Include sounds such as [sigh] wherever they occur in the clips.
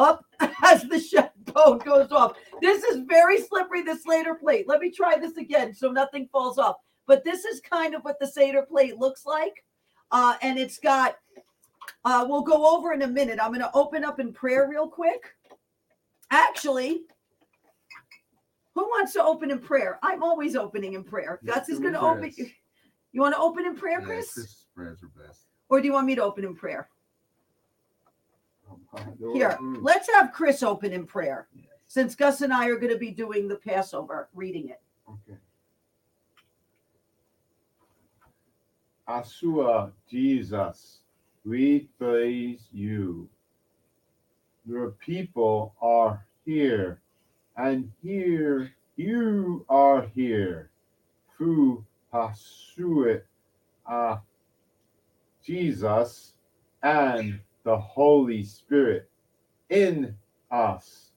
up [laughs] as the chef boat goes off. This is very slippery, the Seder plate. Let me try this again so nothing falls off. But this is kind of what the Seder plate looks like. Uh, and it's got, uh, we'll go over in a minute. I'm going to open up in prayer real quick. Actually, who wants to open in prayer? I'm always opening in prayer. Let's Gus is going to open. You want to open in prayer, Yeah, Chris? Chris's prayers are best. Or do you want me to open in prayer? Here, Mm. let's have Chris open in prayer Yes. since Gus and I are going to be doing the Passover, reading it. Okay. Asua, Jesus, we praise you. Your people are here, and here you are here. Through Hasuit, uh, Jesus, and the Holy Spirit in us.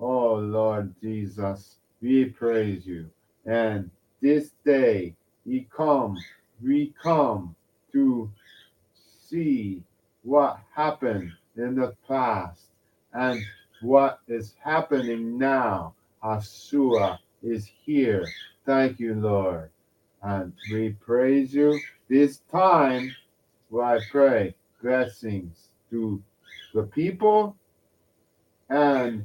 Oh Lord Jesus, we praise you. And this day we come, we come to see what happened in the past and what is happening now. Asua is here. Thank you, Lord. And we praise you. This time, I pray blessings to the people and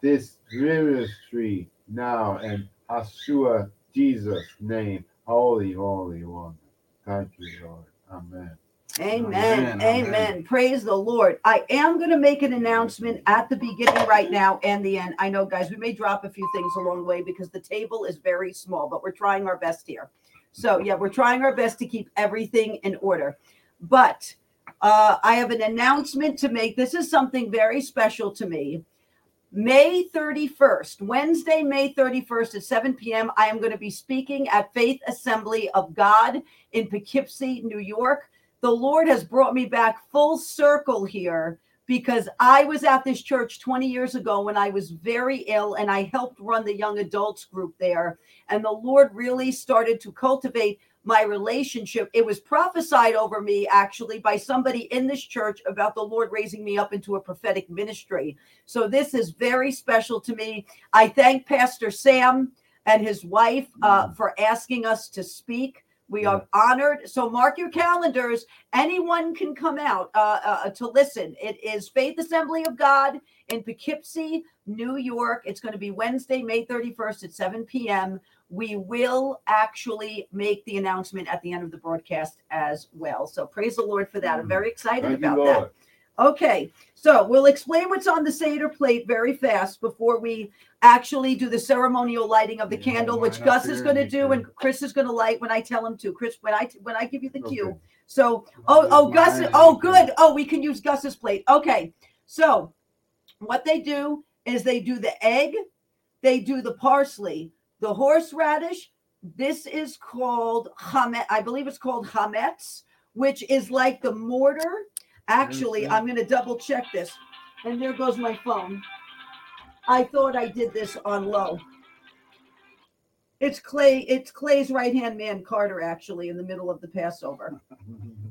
this ministry now and Hasua Jesus' name. Holy, holy one. Thank you, Lord. Amen. Amen. Amen, Amen. amen. Praise the Lord. I am going to make an announcement at the beginning right now and the end. I know, guys, we may drop a few things along the way because the table is very small, but we're trying our best here. So, yeah, we're trying our best to keep everything in order. But uh, I have an announcement to make. This is something very special to me. May 31st, Wednesday, May 31st at 7 p.m., I am going to be speaking at Faith Assembly of God in Poughkeepsie, New York. The Lord has brought me back full circle here because I was at this church 20 years ago when I was very ill and I helped run the young adults group there. And the Lord really started to cultivate my relationship. It was prophesied over me actually by somebody in this church about the Lord raising me up into a prophetic ministry. So this is very special to me. I thank Pastor Sam and his wife uh, for asking us to speak. We are honored. So mark your calendars. Anyone can come out uh, uh, to listen. It is Faith Assembly of God in Poughkeepsie, New York. It's going to be Wednesday, May 31st at 7 p.m. We will actually make the announcement at the end of the broadcast as well. So praise the Lord for that. I'm very excited Thank about that. Okay, so we'll explain what's on the Seder plate very fast before we actually do the ceremonial lighting of the Yeah, candle, which Gus is going to do, and Chris is going to light when I tell him to. Chris, when I when I give you the cue. So, oh, oh, Gus, oh, good. Oh, we can use Gus's plate. Okay, so what they do is they do the egg, they do the parsley, the horseradish. This is called hamet. I believe it's called hametz, which is like the mortar. Actually. I'm going to double check this. And there goes my phone. I thought I did this on low. It's Clay. It's Clay's right hand man, Carter, actually, in the middle of the Passover. [laughs]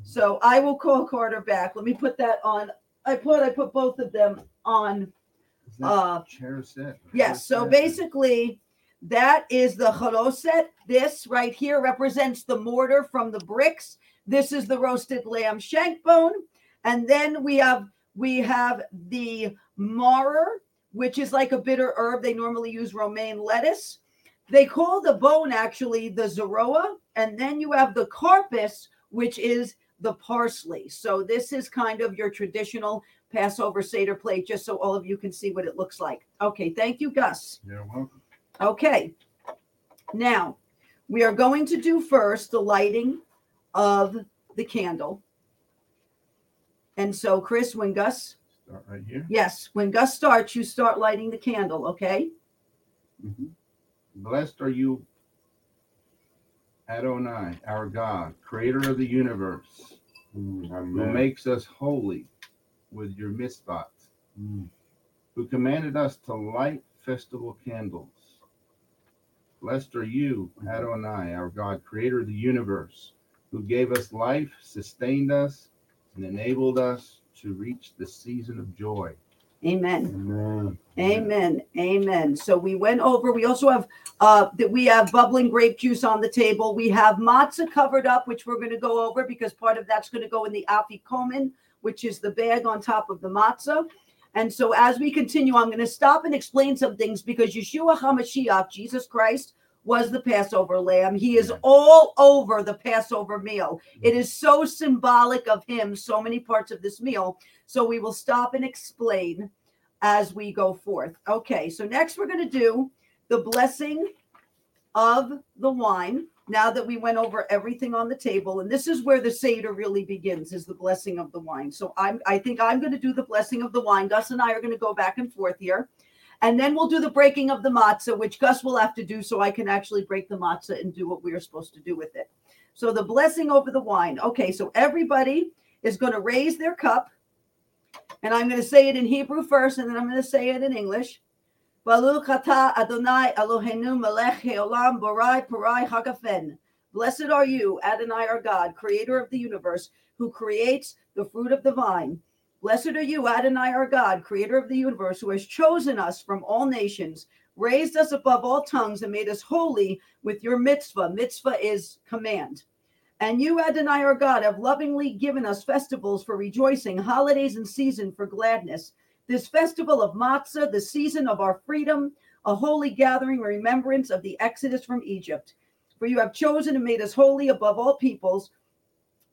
So I will call Carter back. Let me put that on. I put I put both of them on. Uh, chair set? yes. So basically, that is the chaloset. This right here represents the mortar from the bricks. This is the roasted lamb shank bone, and then we have we have the maror, which is like a bitter herb. They normally use romaine lettuce. They call the bone actually the zeroa, and then you have the karpas, which is the parsley. So this is kind of your traditional Passover Seder plate, just so all of you can see what it looks like. Okay, thank you, Gus. You're welcome. Okay, now we are going to do first the lighting of the candle. And so, Chris, when Gus, Start right here. yes, when Gus starts, you start lighting the candle, okay? Mhm. Blessed are you, Adonai, our God, creator of the universe, Mm, who makes us holy with your mitzvot, who commanded us to light festival candles. Blessed are you, Adonai, our God, creator of the universe, who gave us life, sustained us, and enabled us to reach the season of joy. Amen. Amen. Amen. Amen. So we went over. We also have uh that we have bubbling grape juice on the table. We have matzah covered up, which we're going to go over because part of that's going to go in the afikomen, which is the bag on top of the matzah. And so as we continue, I'm going to stop and explain some things because Yeshua HaMashiach, Jesus Christ, was the Passover lamb. He is all over the Passover meal. It is so symbolic of him, so many parts of this meal. So we will stop and explain as we go forth. Okay, so next we're going to do the blessing of the wine. Now that we went over everything on the table, and this is where the Seder really begins, is the blessing of the wine. So I'm I think I'm going to do the blessing of the wine. Gus and I are going to go back and forth here. And then we'll do the breaking of the matzah, which Gus will have to do so I can actually break the matzah and do what we are supposed to do with it. So the blessing over the wine. Okay, so everybody is going to raise their cup. And I'm going to say it in Hebrew first, and then I'm going to say it in English. Baruch atah Adonai Eloheinu melech haolam borai parai hagafen. Blessed are you, Adonai our God, creator of the universe, who creates the fruit of the vine. Blessed are you, Adonai our God, creator of the universe, who has chosen us from all nations, raised us above all tongues, and made us holy with your mitzvah. Mitzvah is command. And you, Adonai our God, have lovingly given us festivals for rejoicing, holidays and season for gladness. This festival of Matzah, the season of our freedom, a holy gathering, remembrance of the exodus from Egypt. For you have chosen and made us holy above all peoples,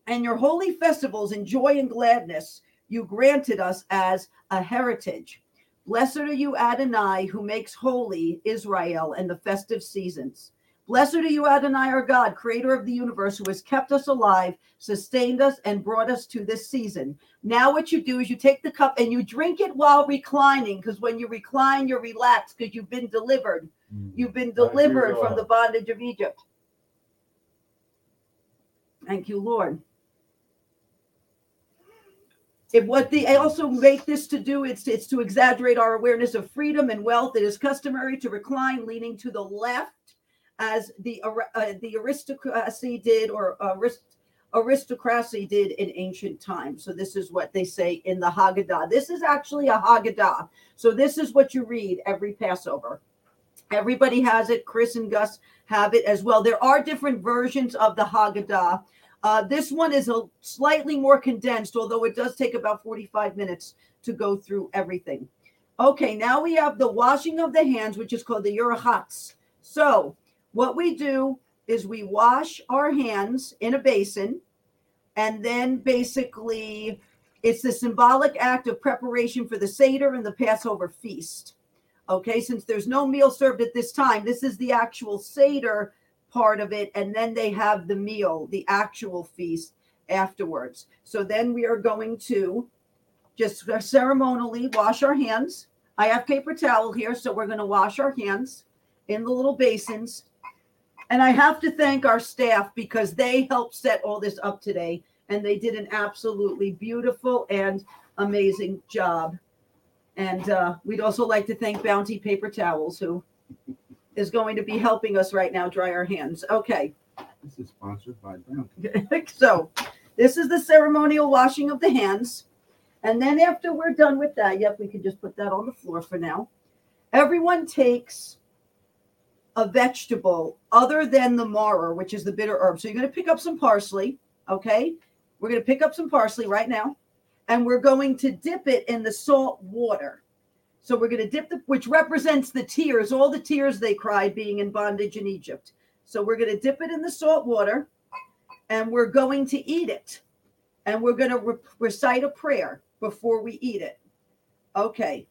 and your holy festivals in joy and gladness you granted us as a heritage. Blessed are you, Adonai, who makes holy Israel and the festive seasons. Blessed are you, Adonai, our God, creator of the universe, who has kept us alive, sustained us, and brought us to this season. Now, what you do is you take the cup and you drink it while reclining, because when you recline, you're relaxed because you've been delivered. Mm-hmm. You've been Thank you, delivered from the bondage of Egypt. Thank you, Lord. If what they also make this to do, it's it's to exaggerate our awareness of freedom and wealth. It is customary to recline, leaning to the left, as the uh, the aristocracy did, or arist- aristocracy did in ancient times. So this is what they say in the Haggadah. This is actually a Haggadah. So this is what you read every Passover. Everybody has it. Chris and Gus have it as well. There are different versions of the Haggadah. Uh, this one is a slightly more condensed, although it does take about 45 minutes to go through everything. Okay, now we have the washing of the hands, which is called the Urachatz. So, what we do is we wash our hands in a basin, and then basically it's the symbolic act of preparation for the Seder and the Passover feast. Okay, since there's no meal served at this time, this is the actual Seder part of it, and then they have the meal, the actual feast afterwards. So then we are going to just ceremonially wash our hands. I have paper towel here, so we're going to wash our hands in the little basins. And I have to thank our staff because they helped set all this up today, and they did an absolutely beautiful and amazing job. And uh, we'd also like to thank Bounty Paper Towels, who is going to be helping us right now dry our hands. Okay. This is sponsored by Bounty. [laughs] so this is the ceremonial washing of the hands. And then after we're done with that, yep, we can just put that on the floor for now. Everyone takes a vegetable other than the maror, which is the bitter herb. So you're going to pick up some parsley. Okay. We're going to pick up some parsley right now. And we're going to dip it in the salt water. So we're going to dip the, which represents the tears, all the tears they cried being in bondage in Egypt. So we're going to dip it in the salt water and we're going to eat it. And we're going to re- recite a prayer before we eat it. Okay.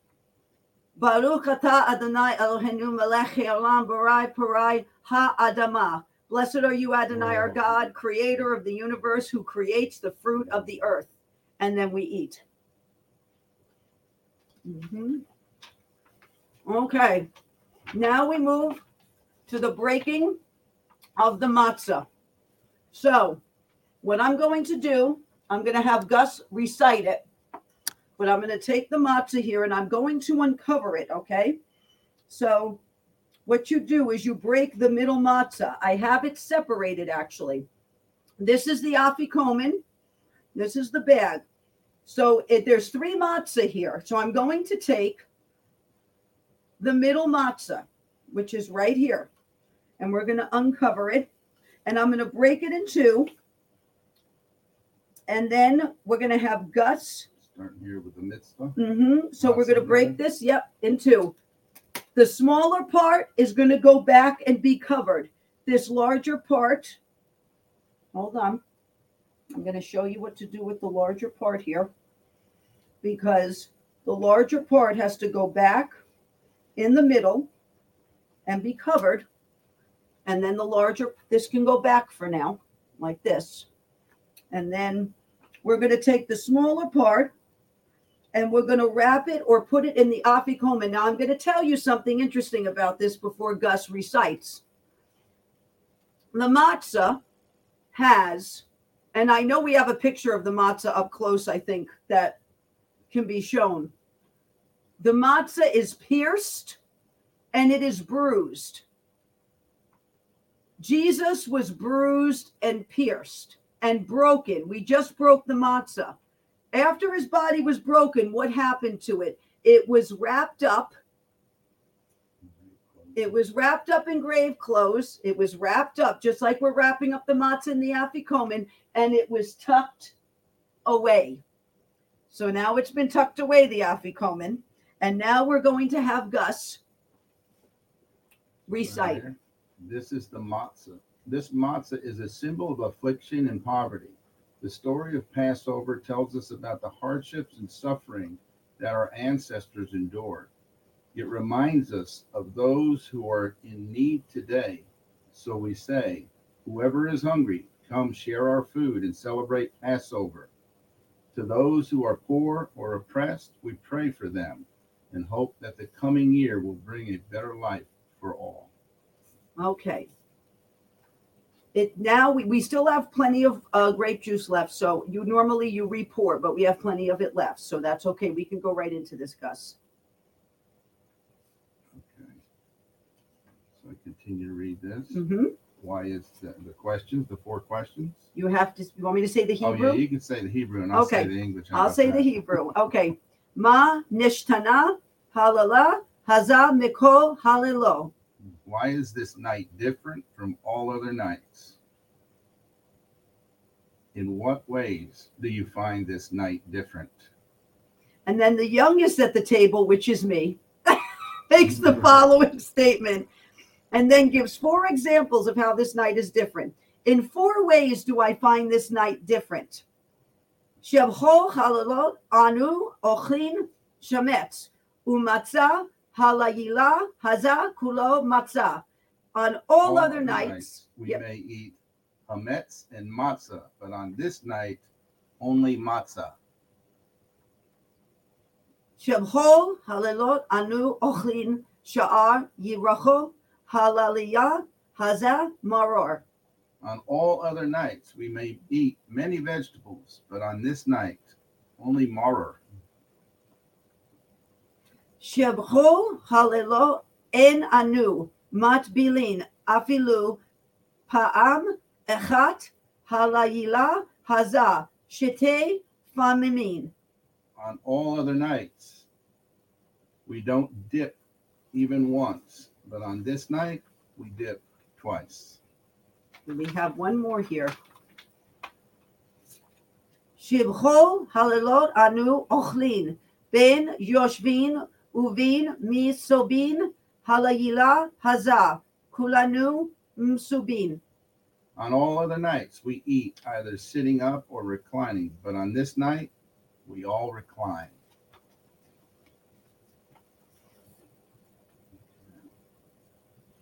Baruch atah Adonai Eloheinu melech haolam barai parai ha-adamah. Blessed are you, Adonai, our God, creator of the universe, who creates the fruit of the earth. And then we eat. Mhm. Okay. Now we move to the breaking of the matzah. So, what I'm going to do, I'm going to have Gus recite it, but I'm going to take the matzah here and I'm going to uncover it, okay? So, what you do is you break the middle matzah. I have it separated actually. This is the afikomen, this is the bag. So it, there's three matzah here. So I'm going to take the middle matzah, which is right here, and we're going to uncover it, and I'm going to break it in two. And then we're going to have Gus Starting here with the mitzvah. hmm So we're gonna break bread. this, yep, in two. The smaller part is gonna go back and be covered. This larger part, hold on. I'm gonna show you what to do with the larger part here. Because the larger part has to go back in the middle and be covered. And then the larger, this can go back for now, like this. And then we're gonna take the smaller part and we're going to wrap it or put it in the afikomen. Now, I'm going to tell you something interesting about this before Gus recites. The matzah has, and I know we have a picture of the matzah up close, I think, that can be shown. The matzah is pierced and it is bruised. Jesus was bruised and pierced and broken. We just broke the matzah after his body was broken, what happened to it? It was wrapped up. It was wrapped up in grave clothes. It was wrapped up just like we're wrapping up the matzah in the afikomen, and it was tucked away. So now it's been tucked away, the afikomen, and now we're going to have Gus recite. This is the matzah. This matzah is a symbol of affliction and poverty. The story of Passover tells us about the hardships and suffering that our ancestors endured. It reminds us of those who are in need today. So we say, Whoever is hungry, come share our food and celebrate Passover. To those who are poor or oppressed, we pray for them and hope that the coming year will bring a better life for all. Okay. It now we, we still have plenty of uh, grape juice left. So you normally you re-pour, but we have plenty of it left. So that's okay. We can go right into this, Gus. Okay. So I continue to read this. hmm Why is the, the questions, the four questions? You have to. You want me to say the hebrew Oh, yeah, you can say the Hebrew and I'll say the English. How I'll say the? Hebrew. Okay. Ma nishtana halala haza mikol halilo. Why is this night different from all other nights? In what ways do you find this night different? And then the youngest at the table, which is me, [laughs] makes the mm-hmm. following statement and then gives four examples of how this night is different. In four ways do I find this night different. Shevho halalot anu ochlin shametz umatzah halayila haza kulo matzah. On all other nights, we Yep. may eat hametz and matzah, but on this night, only matzah. Shevho halalot anu ochlin sha'ar yiracho halaliya haza maror. On all other nights, we may eat many vegetables, but on this night, only maror. Shebcho halelo en anu matbilin afilu pa'am echat halayila haza shite famimin. On all other nights, we don't dip even once, but on this night, we dip twice. We have one more here. Shibcho halelot anu ochlin ben yoshvin uvin misobin halayila haza kulanu msubin. On all other nights, we eat either sitting up or reclining, but on this night, we all recline.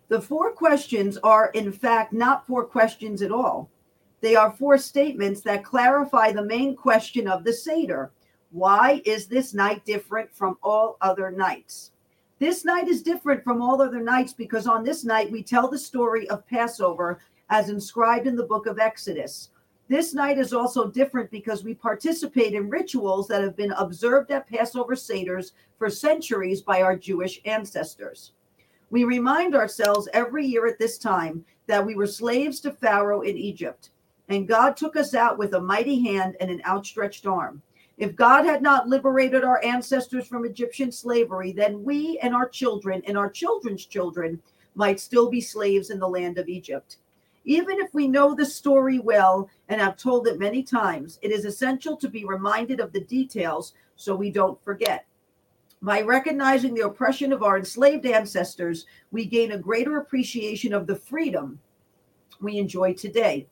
The four questions are, in fact, not four questions at all. They are four statements that clarify the main question of the Seder. Why is this night different from all other nights? This night is different from all other nights because on this night we tell the story of Passover as inscribed in the book of Exodus. This night is also different because we participate in rituals that have been observed at Passover Seders for centuries by our Jewish ancestors. We remind ourselves every year at this time that we were slaves to Pharaoh in Egypt, and God took us out with a mighty hand and an outstretched arm. If God had not liberated our ancestors from Egyptian slavery, then we and our children and our children's children might still be slaves in the land of Egypt. Even if we know the story well and have told it many times, it is essential to be reminded of the details so we don't forget. By recognizing the oppression of our enslaved ancestors, we gain a greater appreciation of the freedom we enjoy today.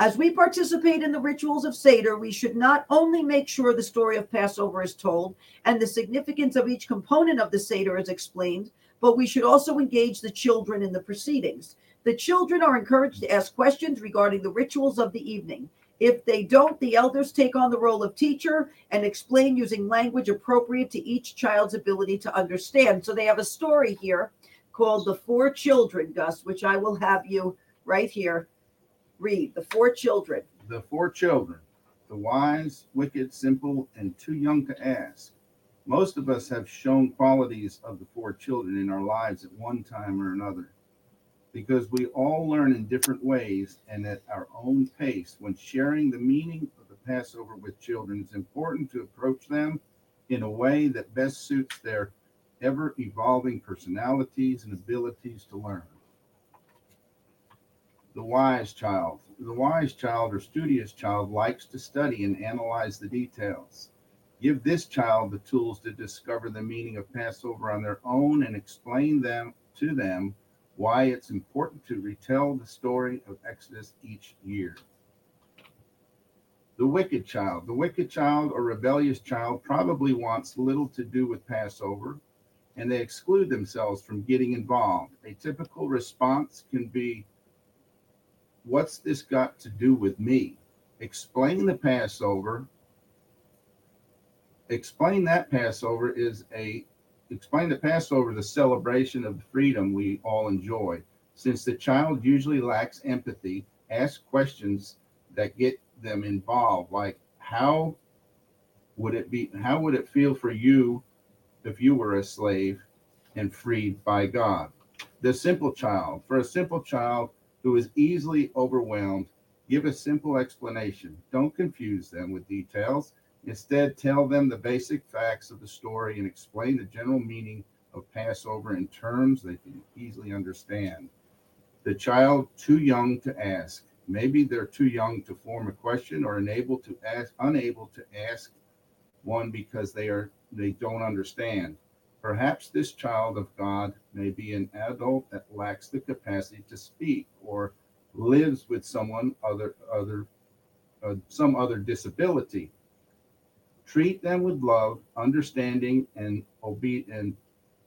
As we participate in the rituals of Seder, we should not only make sure the story of Passover is told and the significance of each component of the Seder is explained, but we should also engage the children in the proceedings. The children are encouraged to ask questions regarding the rituals of the evening. If they don't, the elders take on the role of teacher and explain using language appropriate to each child's ability to understand. So they have a story here called The Four Children, Gus, which I will have you right here read. The Four Children. The four children, the wise, wicked, simple, and too young to ask. Most of us have shown qualities of the four children in our lives at one time or another. Because we all learn in different ways and at our own pace. When sharing the meaning of the Passover with children, it's important to approach them in a way that best suits their ever evolving personalities and abilities to learn. The wise child. The wise child or studious child likes to study and analyze the details. Give this child the tools to discover the meaning of Passover on their own and explain them to them why it's important to retell the story of Exodus each year. The wicked child. The wicked child or rebellious child probably wants little to do with Passover and they exclude themselves from getting involved. A typical response can be, What's this got to do with me? Explain the Passover. Explain that Passover is a explain the Passover the celebration of the freedom we all enjoy. Since the child usually lacks empathy, ask questions that get them involved, like how would it be how would it feel for you if you were a slave and freed by God? The simple child. For a simple child, who is easily overwhelmed, give a simple explanation. Don't confuse them with details. Instead, tell them the basic facts of the story and explain the general meaning of Passover in terms they can easily understand. The child too young to ask. Maybe they're too young to form a question or unable to ask unable to ask one because they are they don't understand. Perhaps this child of God may be an adult that lacks the capacity to speak or lives with someone other other uh, some other disability. Treat them with love, understanding, and obe- and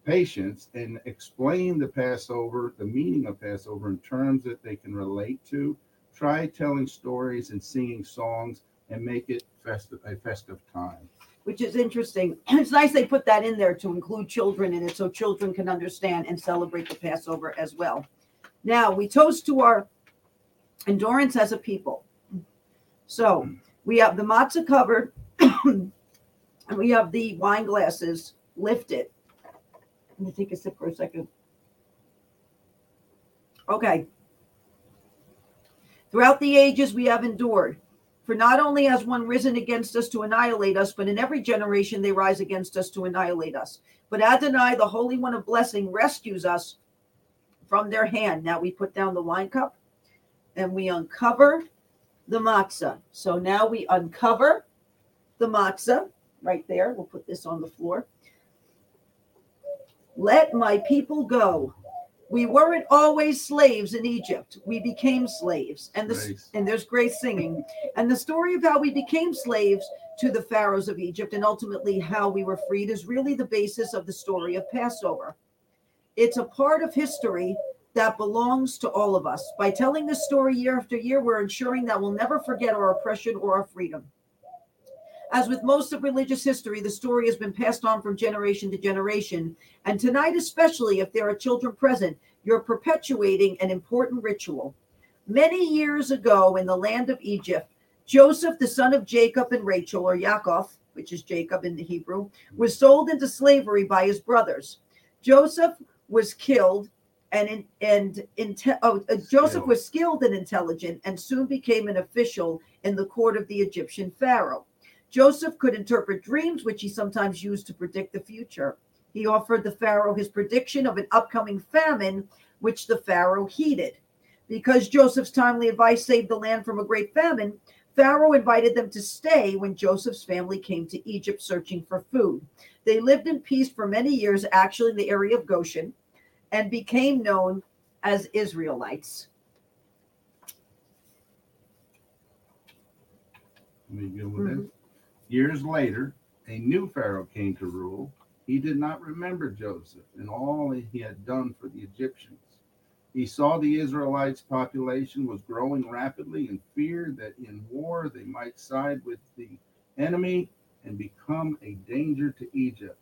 patience, and explain the Passover, the meaning of Passover, in terms that they can relate to. Try telling stories and singing songs, and make it festive a festive time. Which is interesting. [clears throat] It's nice they put that in there to include children in it so children can understand and celebrate the Passover as well. Now, we toast to our endurance as a people. So we have the matzah covered [clears throat] and we have the wine glasses lifted. Let me take a sip for a second. Okay. Throughout the ages, we have endured. For not only has one risen against us to annihilate us, but in every generation they rise against us to annihilate us. But Adonai, the Holy One of blessing, rescues us from their hand. Now we put down the wine cup and we uncover the matzah. So now we uncover the matzah right there. We'll put this on the floor. Let my people go. We weren't always slaves in Egypt. We became slaves. And Grace. and there's great singing. And the story of how we became slaves to the pharaohs of Egypt and ultimately how we were freed is really the basis of the story of Passover. It's a part of history that belongs to all of us. By telling this story year after year, we're ensuring that we'll never forget our oppression or our freedom. As with most of religious history, the story has been passed on from generation to generation. And tonight, especially if there are children present, you're perpetuating an important ritual. Many years ago in the land of Egypt, Joseph, the son of Jacob and Rachel, or Yaakov, which is Jacob in the Hebrew, was sold into slavery by his brothers. Joseph was killed and in, and inte- oh, uh, Joseph was skilled and intelligent and soon became an official in the court of the Egyptian pharaoh. Joseph could interpret dreams, which he sometimes used to predict the future. He offered the Pharaoh his prediction of an upcoming famine, which the Pharaoh heeded. Because Joseph's timely advice saved the land from a great famine, Pharaoh invited them to stay when Joseph's family came to Egypt searching for food. They lived in peace for many years, actually, in the area of Goshen, and became known as Israelites. Let me go with it. Years later, a new Pharaoh came to rule. He did not remember Joseph and all he had done for the Egyptians. He saw the Israelites' population was growing rapidly and feared that in war they might side with the enemy and become a danger to Egypt.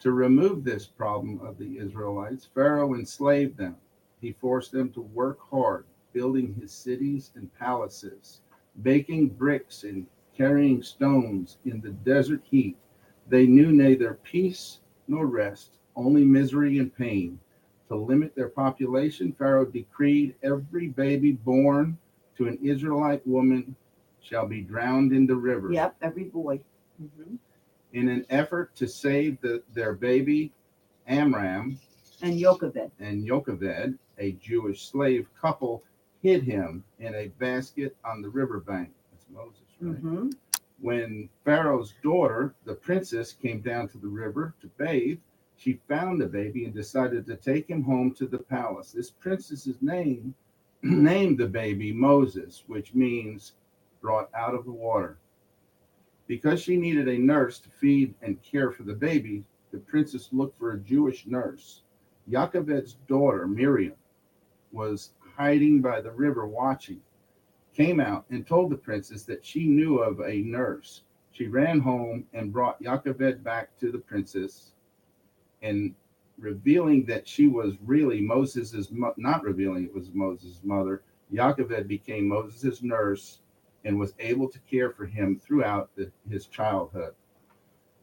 To remove this problem of the Israelites, Pharaoh enslaved them. He forced them to work hard, building his cities and palaces, baking bricks and carrying stones in the desert heat. They knew neither peace nor rest, only misery and pain. To limit their population, Pharaoh decreed every baby born to an Israelite woman shall be drowned in the river. Yep, every boy. Mhm. In an effort to save the, their baby, Amram And Jochebed. and Yocheved, a Jewish slave couple, hid him in a basket on the riverbank. That's Moses, right? Mhm. When Pharaoh's daughter, the princess, came down to the river to bathe, she found the baby and decided to take him home to the palace. This princess's name [clears throat] named the baby Moses, which means brought out of the water. Because she needed a nurse to feed and care for the baby, the princess looked for a Jewish nurse. Jochebed's daughter, Miriam, was hiding by the river watching, came out and told the princess that she knew of a nurse. She ran home and brought Jochebed back to the princess and revealing that she was really Moses's mo- not revealing it was Moses' mother, Jochebed became Moses' nurse and was able to care for him throughout the, his childhood.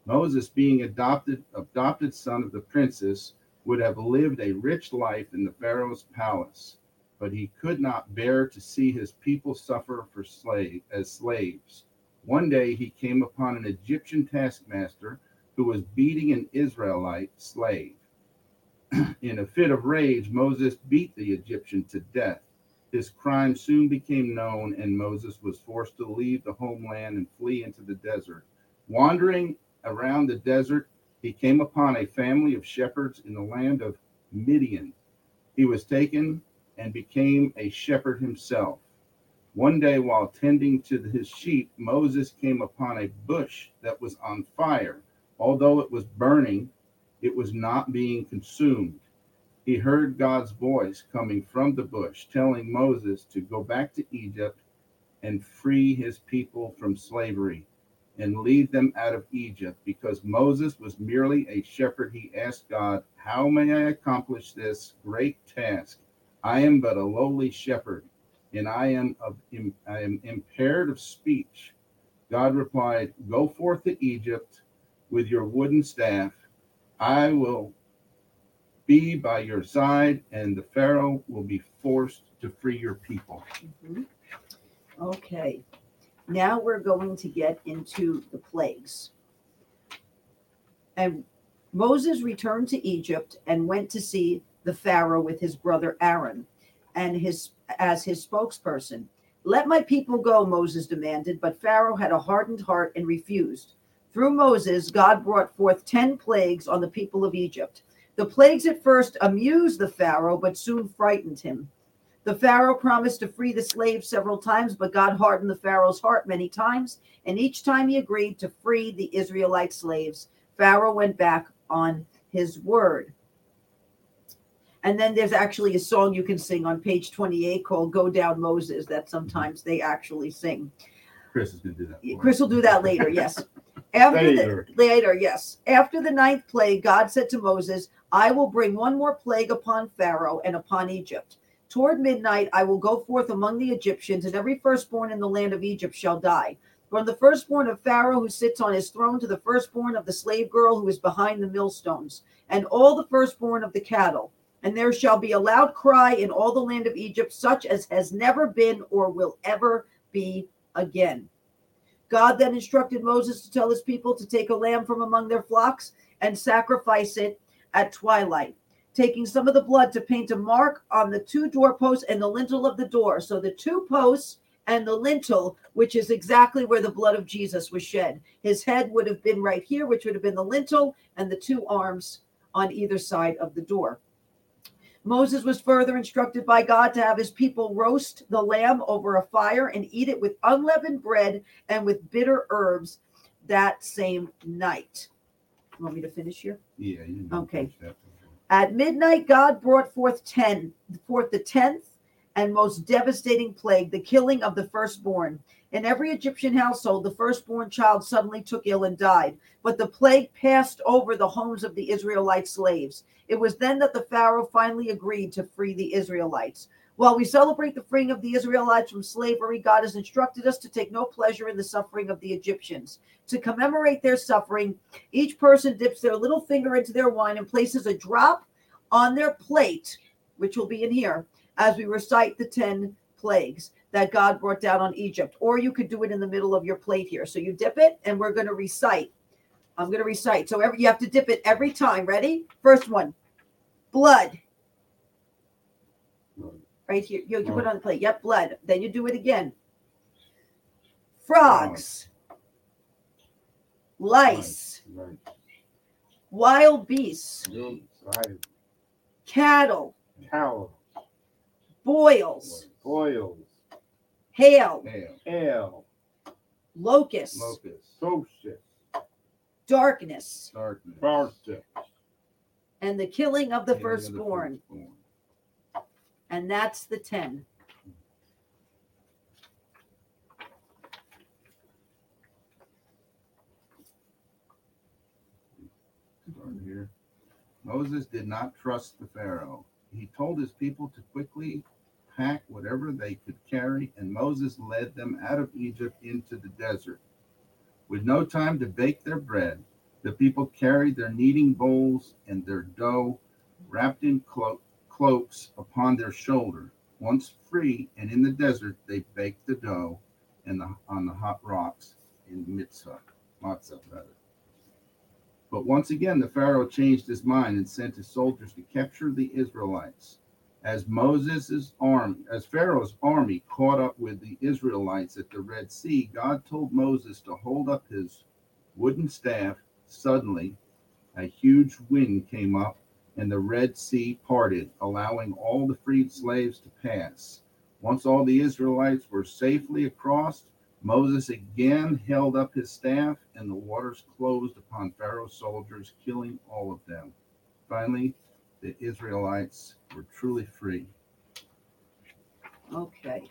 Moses, being adopted adopted son of the princess, would have lived a rich life in the Pharaoh's palace, but he could not bear to see his people suffer for slave as slaves. One day he came upon an Egyptian taskmaster who was beating an Israelite slave. [clears throat] In a fit of rage, Moses beat the Egyptian to death. His crime soon became known, and Moses was forced to leave the homeland and flee into the desert. Wandering around the desert, he came upon a family of shepherds in the land of Midian. He was taken and became a shepherd himself. One day, while tending to his sheep, Moses came upon a bush that was on fire. Although it was burning, it was not being consumed. He heard God's voice coming from the bush, telling Moses to go back to Egypt and free his people from slavery and lead them out of Egypt. Because Moses was merely a shepherd, he asked God, How may I accomplish this great task? I am but a lowly shepherd, and I am of I am impaired of speech. God replied, Go forth to Egypt with your wooden staff. I will be by your side, and the Pharaoh will be forced to free your people. Mhm. Okay, now we're going to get into the plagues. And Moses returned to Egypt and went to see the Pharaoh with his brother Aaron and his as his spokesperson. Let my people go, Moses demanded, but Pharaoh had a hardened heart and refused. Through Moses, God brought forth 10 plagues on the people of Egypt. The plagues at first amused the Pharaoh, but soon frightened him. The Pharaoh promised to free the slaves several times, but God hardened the Pharaoh's heart many times, and each time he agreed to free the Israelite slaves, Pharaoh went back on his word. And then there's actually a song you can sing on page 28 called Go Down Moses that sometimes they actually sing. Chris is going to do that. Chris will do that later, yes. [laughs] After Later. the later, yes. After the ninth plague, God said to Moses, I will bring one more plague upon Pharaoh and upon Egypt. Toward midnight, I will go forth among the Egyptians, and every firstborn in the land of Egypt shall die. From the firstborn of Pharaoh who sits on his throne to the firstborn of the slave girl who is behind the millstones, and all the firstborn of the cattle. And there shall be a loud cry in all the land of Egypt, such as has never been or will ever be again. God then instructed Moses to tell his people to take a lamb from among their flocks and sacrifice it at twilight, taking some of the blood to paint a mark on the two doorposts and the lintel of the door. So the two posts and the lintel, which is exactly where the blood of Jesus was shed. His head would have been right here, which would have been the lintel, and the two arms on either side of the door. Moses was further instructed by God to have his people roast the lamb over a fire and eat it with unleavened bread and with bitter herbs that same night. You want me to finish here? Yeah. Okay. At midnight, God brought forth ten, forth the tenth and most devastating plague, the killing of the firstborn. In every Egyptian household, the firstborn child suddenly took ill and died. But the plague passed over the homes of the Israelite slaves. It was then that the Pharaoh finally agreed to free the Israelites. While we celebrate the freeing of the Israelites from slavery, God has instructed us to take no pleasure in the suffering of the Egyptians. To commemorate their suffering, each person dips their little finger into their wine and places a drop on their plate, which will be in here, as we recite the 10 plagues that God brought down on Egypt. Or you could do it in the middle of your plate here. So you dip it, and we're going to recite. I'm going to recite. So every you have to dip it every time. Ready? First one blood. Right here. You, you put it on the plate. Yep, blood. Then you do it again. Frogs. Lice. Wild beasts. Cattle. Cattle. Cow. Boils. Boils. Hail. Hail. Ale. Locusts. Locust. Solstice. Darkness. Darkness. Solstice. And the killing of the Killing of firstborn. firstborn. And that's the 10. Here. Moses did not trust the Pharaoh. He told his people to quickly pack whatever they could carry, and Moses led them out of Egypt into the desert. With no time to bake their bread, the people carried their kneading bowls and their dough wrapped in clo- cloaks upon their shoulder. Once free and in the desert, they baked the dough and the, on the hot rocks in Mitzvah, Matzah rather. But once again, the Pharaoh changed his mind and sent his soldiers to capture the Israelites. As Moses' army, as Pharaoh's army caught up with the Israelites at the Red Sea, God told Moses to hold up his wooden staff. Suddenly, a huge wind came up, and the Red Sea parted, allowing all the freed slaves to pass. Once all the Israelites were safely across, Moses again held up his staff, and the waters closed upon Pharaoh's soldiers, killing all of them. Finally, the Israelites were truly free. Okay.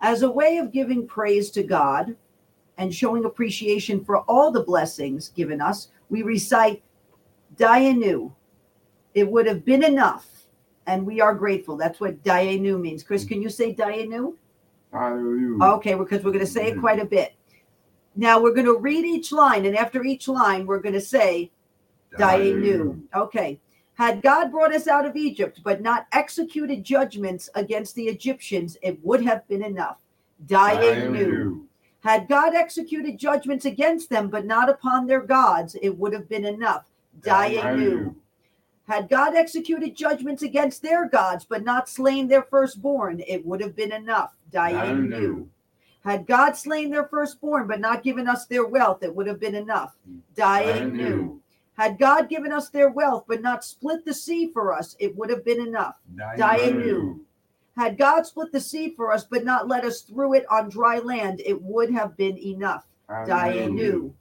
As a way of giving praise to God and showing appreciation for all the blessings given us, we recite Dayenu. It would have been enough, and we are grateful. That's what Dayenu means. Chris, can you say Dayenu? Hallelujah. Okay, because we're going to say it quite a bit. Now we're going to read each line, and after each line, we're going to say Dayenu. Okay. Had God brought us out of Egypt, but not executed judgments against the Egyptians, it would have been enough. Dayenu. Had God executed judgments against them, but not upon their gods, it would have been enough. Dayenu. Had God executed judgments against their gods, but not slain their firstborn, it would have been enough. Dayenu. Had God slain their firstborn, but not given us their wealth, it would have been enough. Dayenu. Had God given us their wealth, but not split the sea for us, it would have been enough. Dayenu. Had God split the sea for us, but not let us through it on dry land, it would have been enough. Dayenu.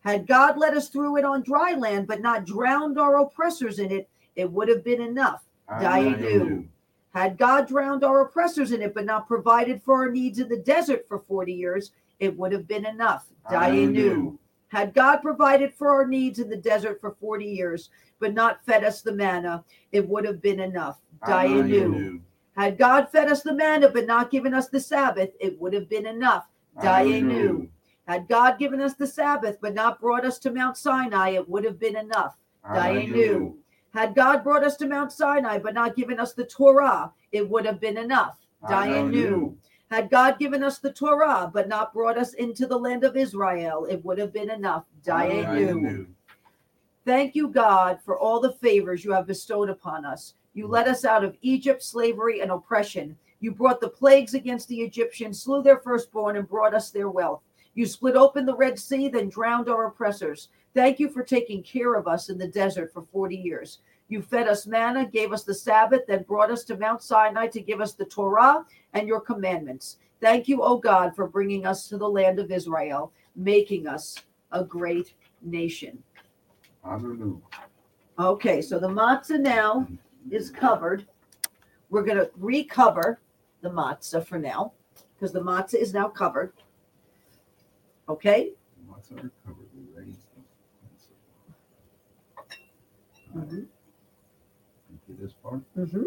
Had God let us through it on dry land, but not drowned our oppressors in it, it would have been enough. Dayenu. Had God drowned our oppressors in it, but not provided for our needs in the desert for 40 years, it would have been enough. Dayenu. Had God provided for our needs in the desert for 40 years, but not fed us the manna, it would have been enough. Dayenu. Had God fed us the manna, but not given us the Sabbath, it would have been enough. Dayenu. Had God given us the Sabbath, but not brought us to Mount Sinai, it would have been enough. Dayenu. Had God brought us to Mount Sinai, but not given us the Torah, it would have been enough. Dayenu. Had God given us the Torah, but not brought us into the land of Israel, it would have been enough. Dayenu. Dayenu. Thank you, God, for all the favors you have bestowed upon us. You led us out of Egypt, slavery, and oppression. You brought the plagues against the Egyptians, slew their firstborn, and brought us their wealth. You split open the Red Sea, then drowned our oppressors. Thank you for taking care of us in the desert for 40 years. You fed us manna, gave us the Sabbath, then brought us to Mount Sinai to give us the Torah and your commandments. Thank you, O God, for bringing us to the land of Israel, making us a great nation. Hallelujah. Okay, so the matzah now is covered. We're going to recover the matzah for now because the matzah is now covered. Okay? What's our cover? We raised them. Mhm. Okay, this part. Mm-hmm.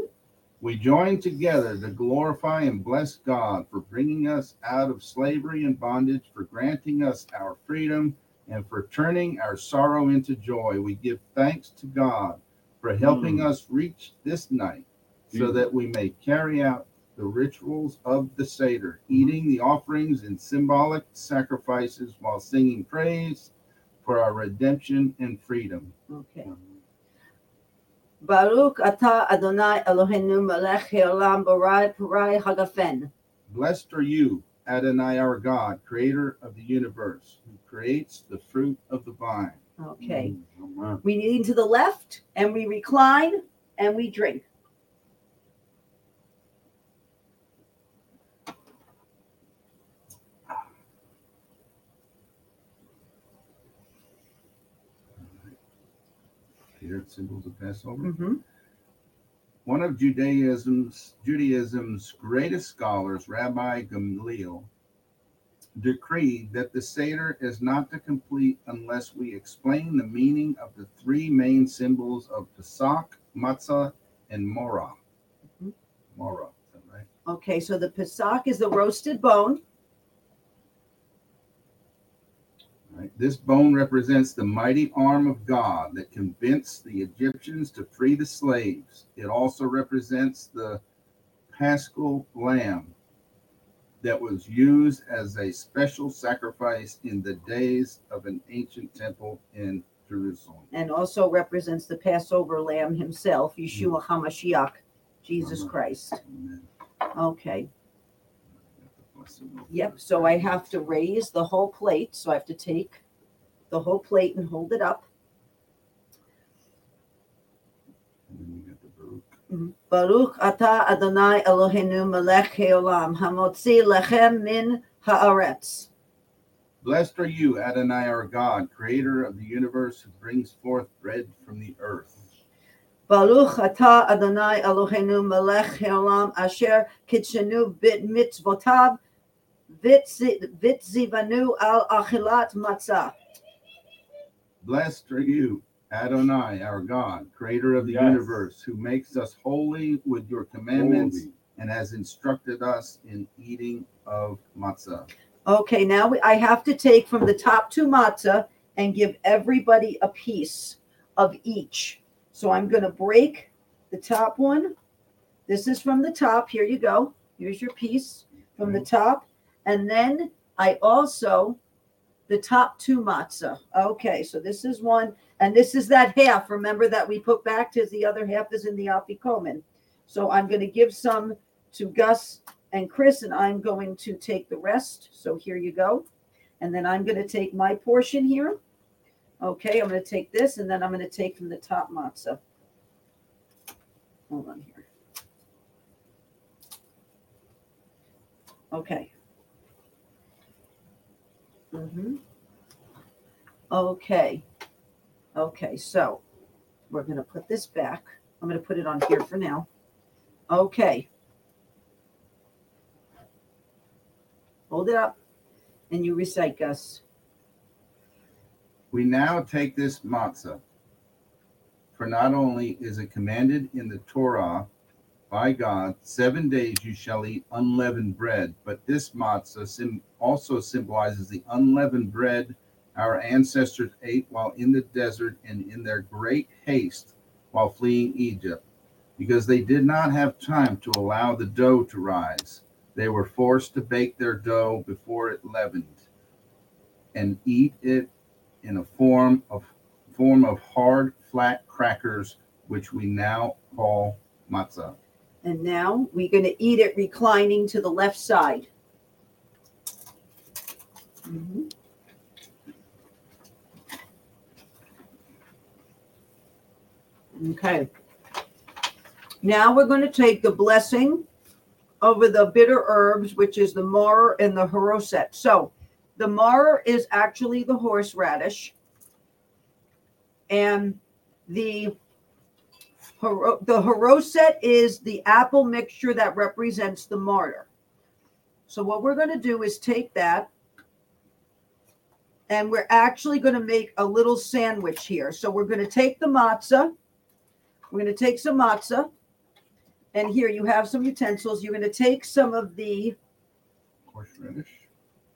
We join together to glorify and bless God for bringing us out of slavery and bondage, for granting us our freedom, and for turning our sorrow into joy. We give thanks to God for helping us reach this night so Mm. that we may carry out the rituals of the Seder, mm-hmm. eating the offerings and symbolic sacrifices while singing praise for our redemption and freedom. Okay. Baruch atah Adonai Eloheinu melech haolam barai parai hagafen. Blessed are you, Adonai our God, creator of the universe, who creates the fruit of the vine. Okay. Amen. We lean to the left and we recline and we drink. Here, symbols of Passover. Mm-hmm. One of Judaism's Judaism's greatest scholars, Rabbi Gamliel, decreed that the Seder is not to complete unless we explain the meaning of the three main symbols of Pesach, Matzah, and Morah. Mhm. Morah, is that right? Okay, so the Pesach is the roasted bone. Right. This bone represents the mighty arm of God that convinced the Egyptians to free the slaves. It also represents the paschal lamb that was used as a special sacrifice in the days of an ancient temple in Jerusalem. and also represents the Passover lamb himself, Yeshua mm-hmm. HaMashiach, Jesus Amen. Christ. Amen. Okay, Bless the Lord. Yep. So I have to raise the whole plate. So I have to take the whole plate and hold it up. And then you got the Baruch. Mm-hmm. Atah Adonai Eloheinu melech haolam hamotzi lechem min haaretz. Blessed are you, Adonai our God, creator of the universe, who brings forth bread from the earth. Baruch atah Adonai Eloheinu melech haolam asher kitshenu bit mitzvotav vitzivanu al achilat matzah. Blessed are you, Adonai, our God, creator of the Yes. universe, who makes us holy with your commandments Holy. and has instructed us in eating of matzah. Okay, now we, I have to take from the top two matzah and give everybody a piece of each. So I'm going to break the top one. This is from the top. Here you go. Here's your piece from the mhm. top. And then I also, the top two matzah. Okay, so this is one. And this is that half. Remember that we put back to the other half is in the afikomen. So I'm going to give some to Gus and Chris, and I'm going to take the rest. So here you go. And then I'm going to take my portion here. Okay, I'm going to take this, and then I'm going to take from the top matzah. Hold on here. Okay. Hmm Okay. Okay, so we're going to put this back. I'm going to put it on here for now. Okay. Hold it up and you recite, Gus. We now take this matzah, for not only is it commanded in the Torah by God, seven days you shall eat unleavened bread, but this matzah sim- also symbolizes the unleavened bread our ancestors ate while in the desert and in their great haste while fleeing Egypt. because they did not have time to allow the dough to rise. They were forced to bake their dough before it leavened and eat it in a form of form of hard flat crackers which we now call matzah. And now we're going to eat it reclining to the left side. Mhm. Okay. Now we're going to take the blessing over the bitter herbs, which is the mar and the haroset. So the mar is actually the horseradish, and the The haroset is the apple mixture that represents the martyr. So what we're going to do is take that and we're actually going to make a little sandwich here. So we're going to take the matzah. We're going to take some matzah. And here you have some utensils. You're going to take some of the Horseradish.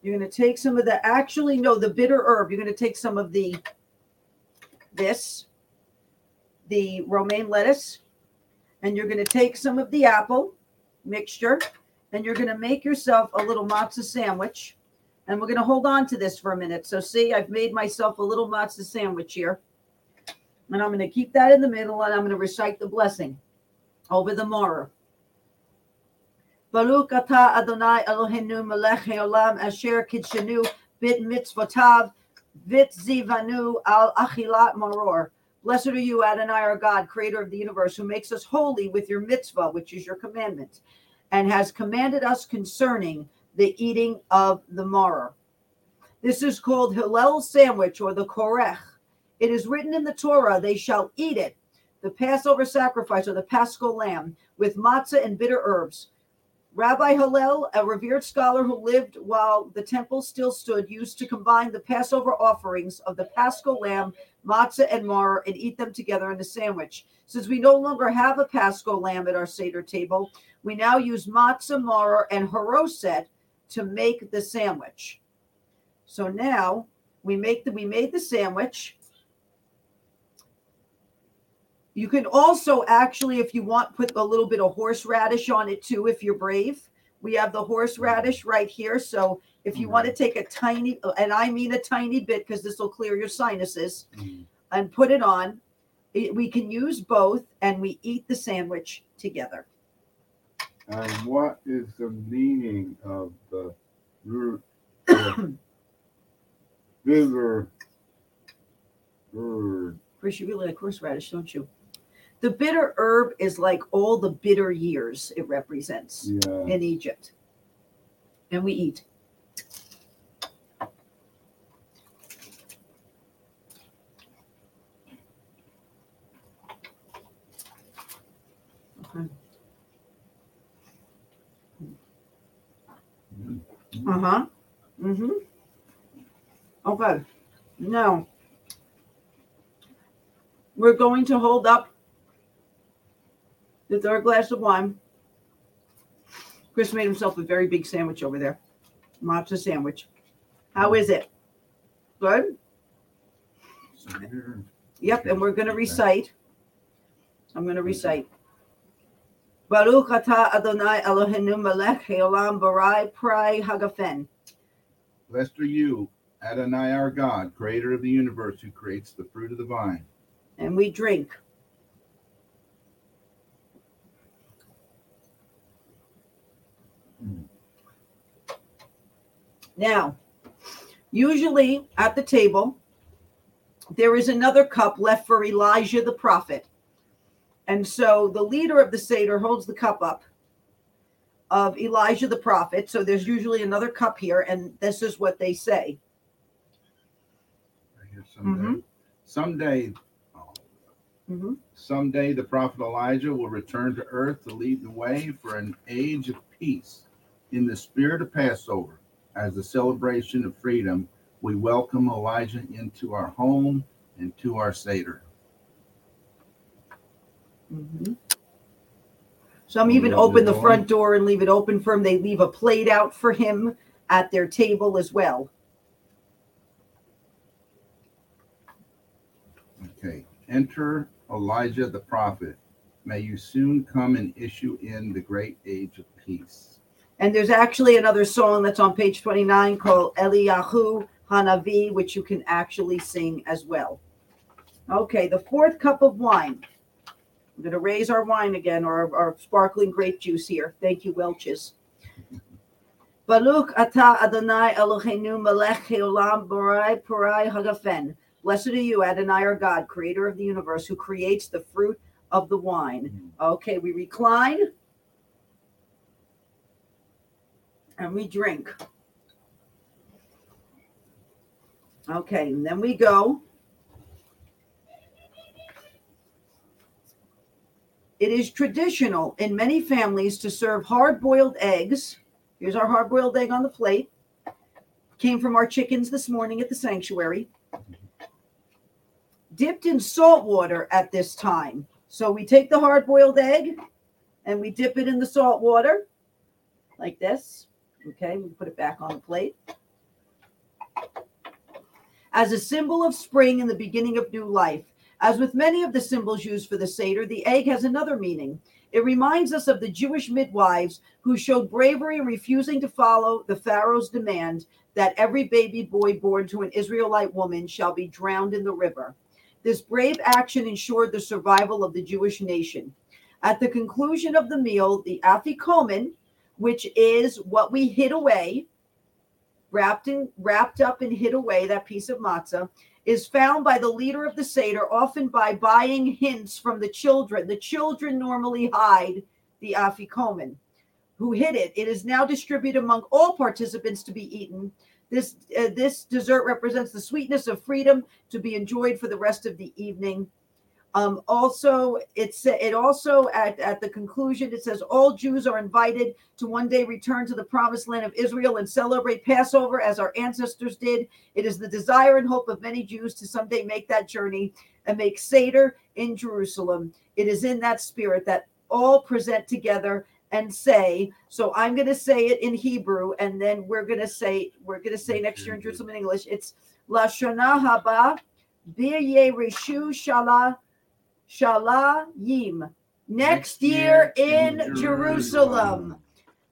you're going to take some of the actually no the bitter herb. You're going to take some of the this the romaine lettuce and you're going to take some of the apple mixture and you're going to make yourself a little matzah sandwich and we're going to hold on to this for a minute. So see, I've made myself a little matzah sandwich here. And I'm going to keep that in the middle and I'm going to recite the blessing over the maror. Baruch atah Adonai Eloheinu melech haolam asher kidshenu bit mitzvotav vit zivanu al achilat maror. Blessed are you, Adonai, our God, creator of the universe, who makes us holy with your mitzvah, which is your commandment, and has commanded us concerning the eating of the maror. This is called Hillel sandwich or the korech. It is written in the Torah, they shall eat it, the Passover sacrifice or the paschal lamb, with matzah and bitter herbs. Rabbi Hillel, a revered scholar who lived while the temple still stood, used to combine the Passover offerings of the paschal lamb, matzah, and maror and eat them together in a sandwich. Since we no longer have a paschal lamb at our Seder table, we now use matzah, maror, and haroset to make the sandwich. So now we make the we made the sandwich. You can also actually, if you want, put a little bit of horseradish on it too, if you're brave. We have the horseradish right here. So if you want to take a tiny, and I mean a tiny bit because this will clear your sinuses, Mm. and put it on, it- we can use both and we eat the sandwich together. And what is the meaning of the root of bitter word? Chris, you really like horseradish, don't you? The bitter herb is like all the bitter years it represents Yeah. in Egypt. And we eat. Okay. Uh huh. Mm hmm. Okay. Now, we're going to hold up the third glass of wine. Chris made himself a very big sandwich over there. Matzo sandwich. How is it? Good? Yep, and we're going to recite. I'm going to recite. Baruch atah Adonai Eloheinu melech haolam barai prai hagafen. Blessed are you, Adonai our God, creator of the universe, who creates the fruit of the vine. And we drink. Now, usually at the table, there is another cup left for Elijah the prophet. And so the leader of the Seder holds the cup up of Elijah the prophet. So there's usually another cup here, and this is what they say. Someday, someday, oh, Mhm. someday the prophet Elijah will return to earth to lead the way for an age of peace. In the spirit of Passover, as a celebration of freedom, we welcome Elijah into our home and to our Seder. Mhm. Some even open open the the front door and leave it open for him. They leave a plate out for him at their table as well. Okay. Enter Elijah the prophet. May you soon come and issue in the great age of peace. And there's actually another song that's on page 29 called Eliyahu Hanavi, which you can actually sing as well. Okay, the fourth cup of wine. I'm going to raise our wine again, or our, sparkling grape juice here. Thank you, Welch's. Baruch atah Adonai Eloheinu melech haolam borai parai hagafen. Blessed are you, Adonai, our God, creator of the universe, who creates the fruit of the wine. Mm-hmm. Okay, we recline and we drink. Okay, and then we go. It is traditional in many families to serve hard boiled eggs. Here's our hard boiled egg on the plate. Came from our chickens this morning at the sanctuary. Dipped in salt water at this time. So we take the hard boiled egg and we dip it in the salt water like this. Okay, we put it back on the plate. As a symbol of spring and the beginning of new life, as with many of the symbols used for the Seder, the egg has another meaning. It reminds us of the Jewish midwives who showed bravery in refusing to follow the Pharaoh's demand that every baby boy born to an Israelite woman shall be drowned in the river. This brave action ensured the survival of the Jewish nation. At the conclusion of the meal, the afikomen, which is what we hid away, wrapped in wrapped up and hid away that piece of matzah, is found by the leader of the Seder, often by buying hints from the children. The children normally hide the afikomen. Who hid it? It is now distributed among all participants to be eaten. This uh, this dessert represents the sweetness of freedom to be enjoyed for the rest of the evening. Um, also, it's it also at, at the conclusion it says all Jews are invited to one day return to the promised land of Israel and celebrate Passover as our ancestors did. It is the desire and hope of many Jews to someday make that journey and make Seder in Jerusalem. It is in that spirit that all present together and say. So I'm going to say it in Hebrew, and then we're going to say we're going to say next year in Jerusalem in English. It's Lashana Haba Birye Rishu Shala Shala Yim. Next year in Jerusalem.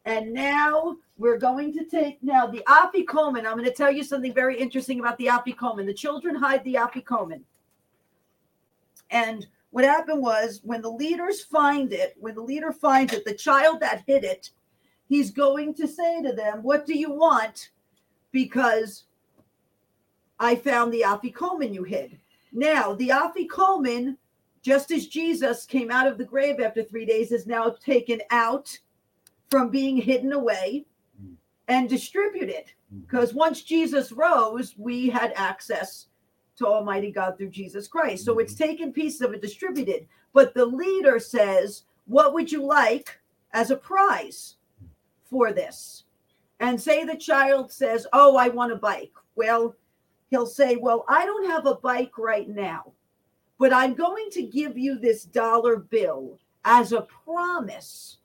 And now we're going to take now the afikomen. I'm going to tell you something very interesting about the afikomen. The children hide the afikomen. And what happened was when the leaders find it, when the leader finds it, the child that hid it, he's going to say to them, What do you want? Because I found the afikomen you hid. Now, the afikomen, just as Jesus came out of the grave after three days, is now taken out from being hidden away mm. and distributed. Mm. Because once Jesus rose, we had access to Almighty God through Jesus Christ. So it's mm-hmm. taken pieces of it distributed. But the leader says, What would you like as a prize for this? And say the child says, Oh, I want a bike. Well, he'll say, Well, I don't have a bike right now, but I'm going to give you this dollar bill as a promise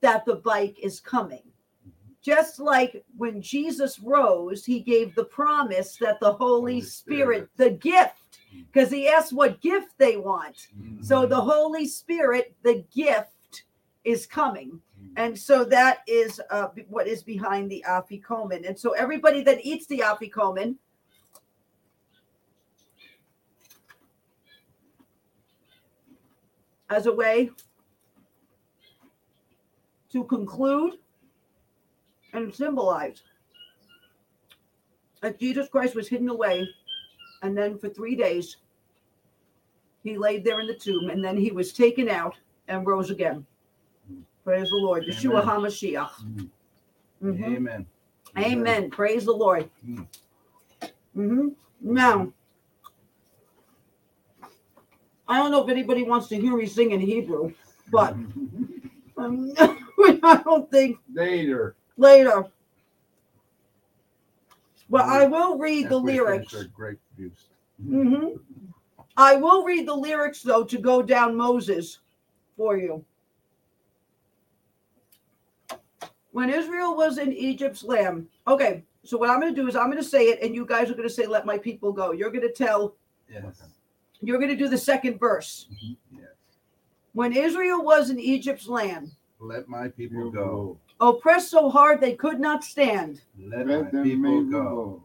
that the bike is coming. Mm-hmm. Just like when Jesus rose, he gave the promise that the Holy, Holy Spirit, Spirit. the gift, mm-hmm. because he asked what gift they want. Mm-hmm. So the Holy Spirit, the gift, is coming. And so that is uh, what is behind the afikomen. And so everybody that eats the afikomen as a way to conclude and symbolize that Jesus Christ was hidden away, and then for three days he laid there in the tomb, and then he was taken out and rose again. Praise the Lord. Yeshua Amen. HaMashiach. Mhm. Mhm. Amen. Amen. Praise the Lord. Mm. hmm Now, I don't know if anybody wants to hear me sing in Hebrew, but [laughs] um, [laughs] I don't think Later. later. But I will read the After we finish lyrics. our Grape juice. hmm I will read the lyrics though to go down Moses for you. When Israel was in Egypt's land. Okay, so what I'm going to do is I'm going to say it, and you guys are going to say, "Let my people go." You're going to tell. Yes. You're going to do the second verse. Mm-hmm. Yes. When Israel was in Egypt's land, Let my people go. oppressed so hard they could not stand. Let Let my them people people go. go.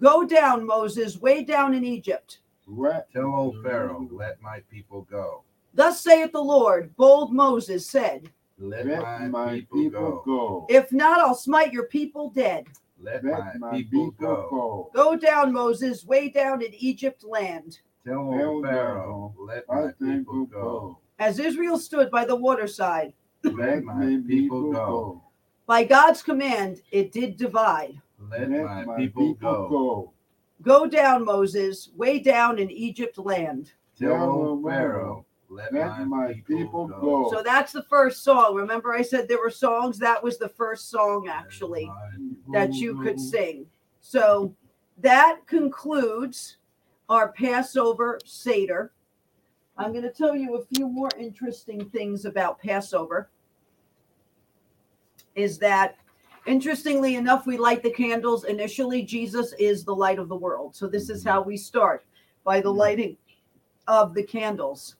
Go down, Moses, way down in Egypt. What? Tell old Pharaoh, let my people go. Thus saith the Lord, bold Moses said, Let, Let my, people, go. go. If not, I'll smite your people dead. Let, Let my, people, go. go. Go down, Moses, way down in Egypt land. Tell Tell old Pharaoh, let my people go. As Israel stood by the waterside, Let my people go. by God's command, it did divide. Let my people go. Go down, Moses, way down in Egypt land. Tell Pharaoh, let Let my people go. So that's the first song. Remember, I said there were songs? That was the first song, actually, that you could sing. So that concludes our Passover Seder. I'm going to tell you a few more interesting things about Passover. Is that interestingly enough, we light the candles. Initially, Jesus is the light of the world. So this is how we start by the lighting of the candles.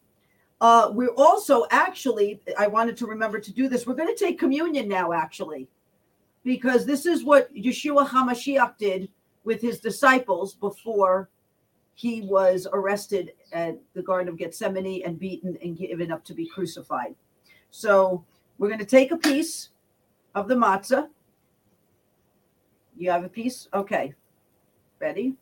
Uh, we're also actually, I wanted to remember to do this. We're going to take communion now, actually, because this is what Yeshua HaMashiach did with his disciples before he was arrested at the Garden of Gethsemane and beaten and given up to be crucified. So we're going to take a piece of the matzah. You have a piece? Okay. Ready?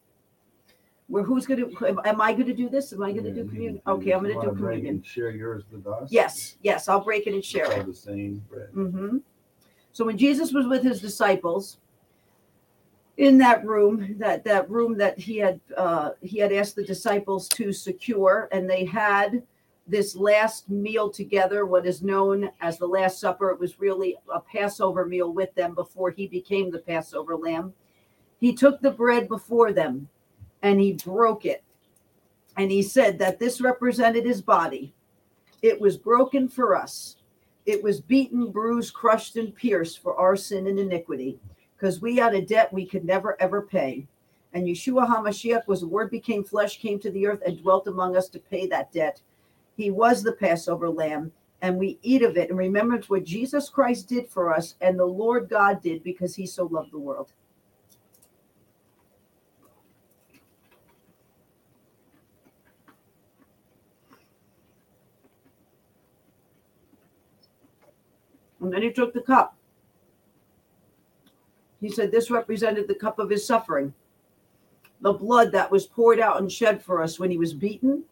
Where who's going to, am I going to do this? Am I going to do communion? Okay, I'm going to do communion. and Share yours with us. Yes, yes, I'll break it and share it. the same bread. Mm-hmm. So when Jesus was with his disciples in that room, that that room that he had uh, he had asked the disciples to secure, and they had this last meal together, what is known as the Last Supper. It was really a Passover meal with them before he became the Passover lamb. He took the bread before them and he broke it. And he said that this represented his body. It was broken for us. It was beaten, bruised, crushed, and pierced for our sin and iniquity, because we had a debt we could never ever pay. And Yeshua HaMashiach was the word became flesh, came to the earth, and dwelt among us to pay that debt. He was the Passover lamb, and we eat of it and remember what Jesus Christ did for us and the Lord God did because he so loved the world. And then he took the cup. He said this represented the cup of his suffering, the blood that was poured out and shed for us when he was beaten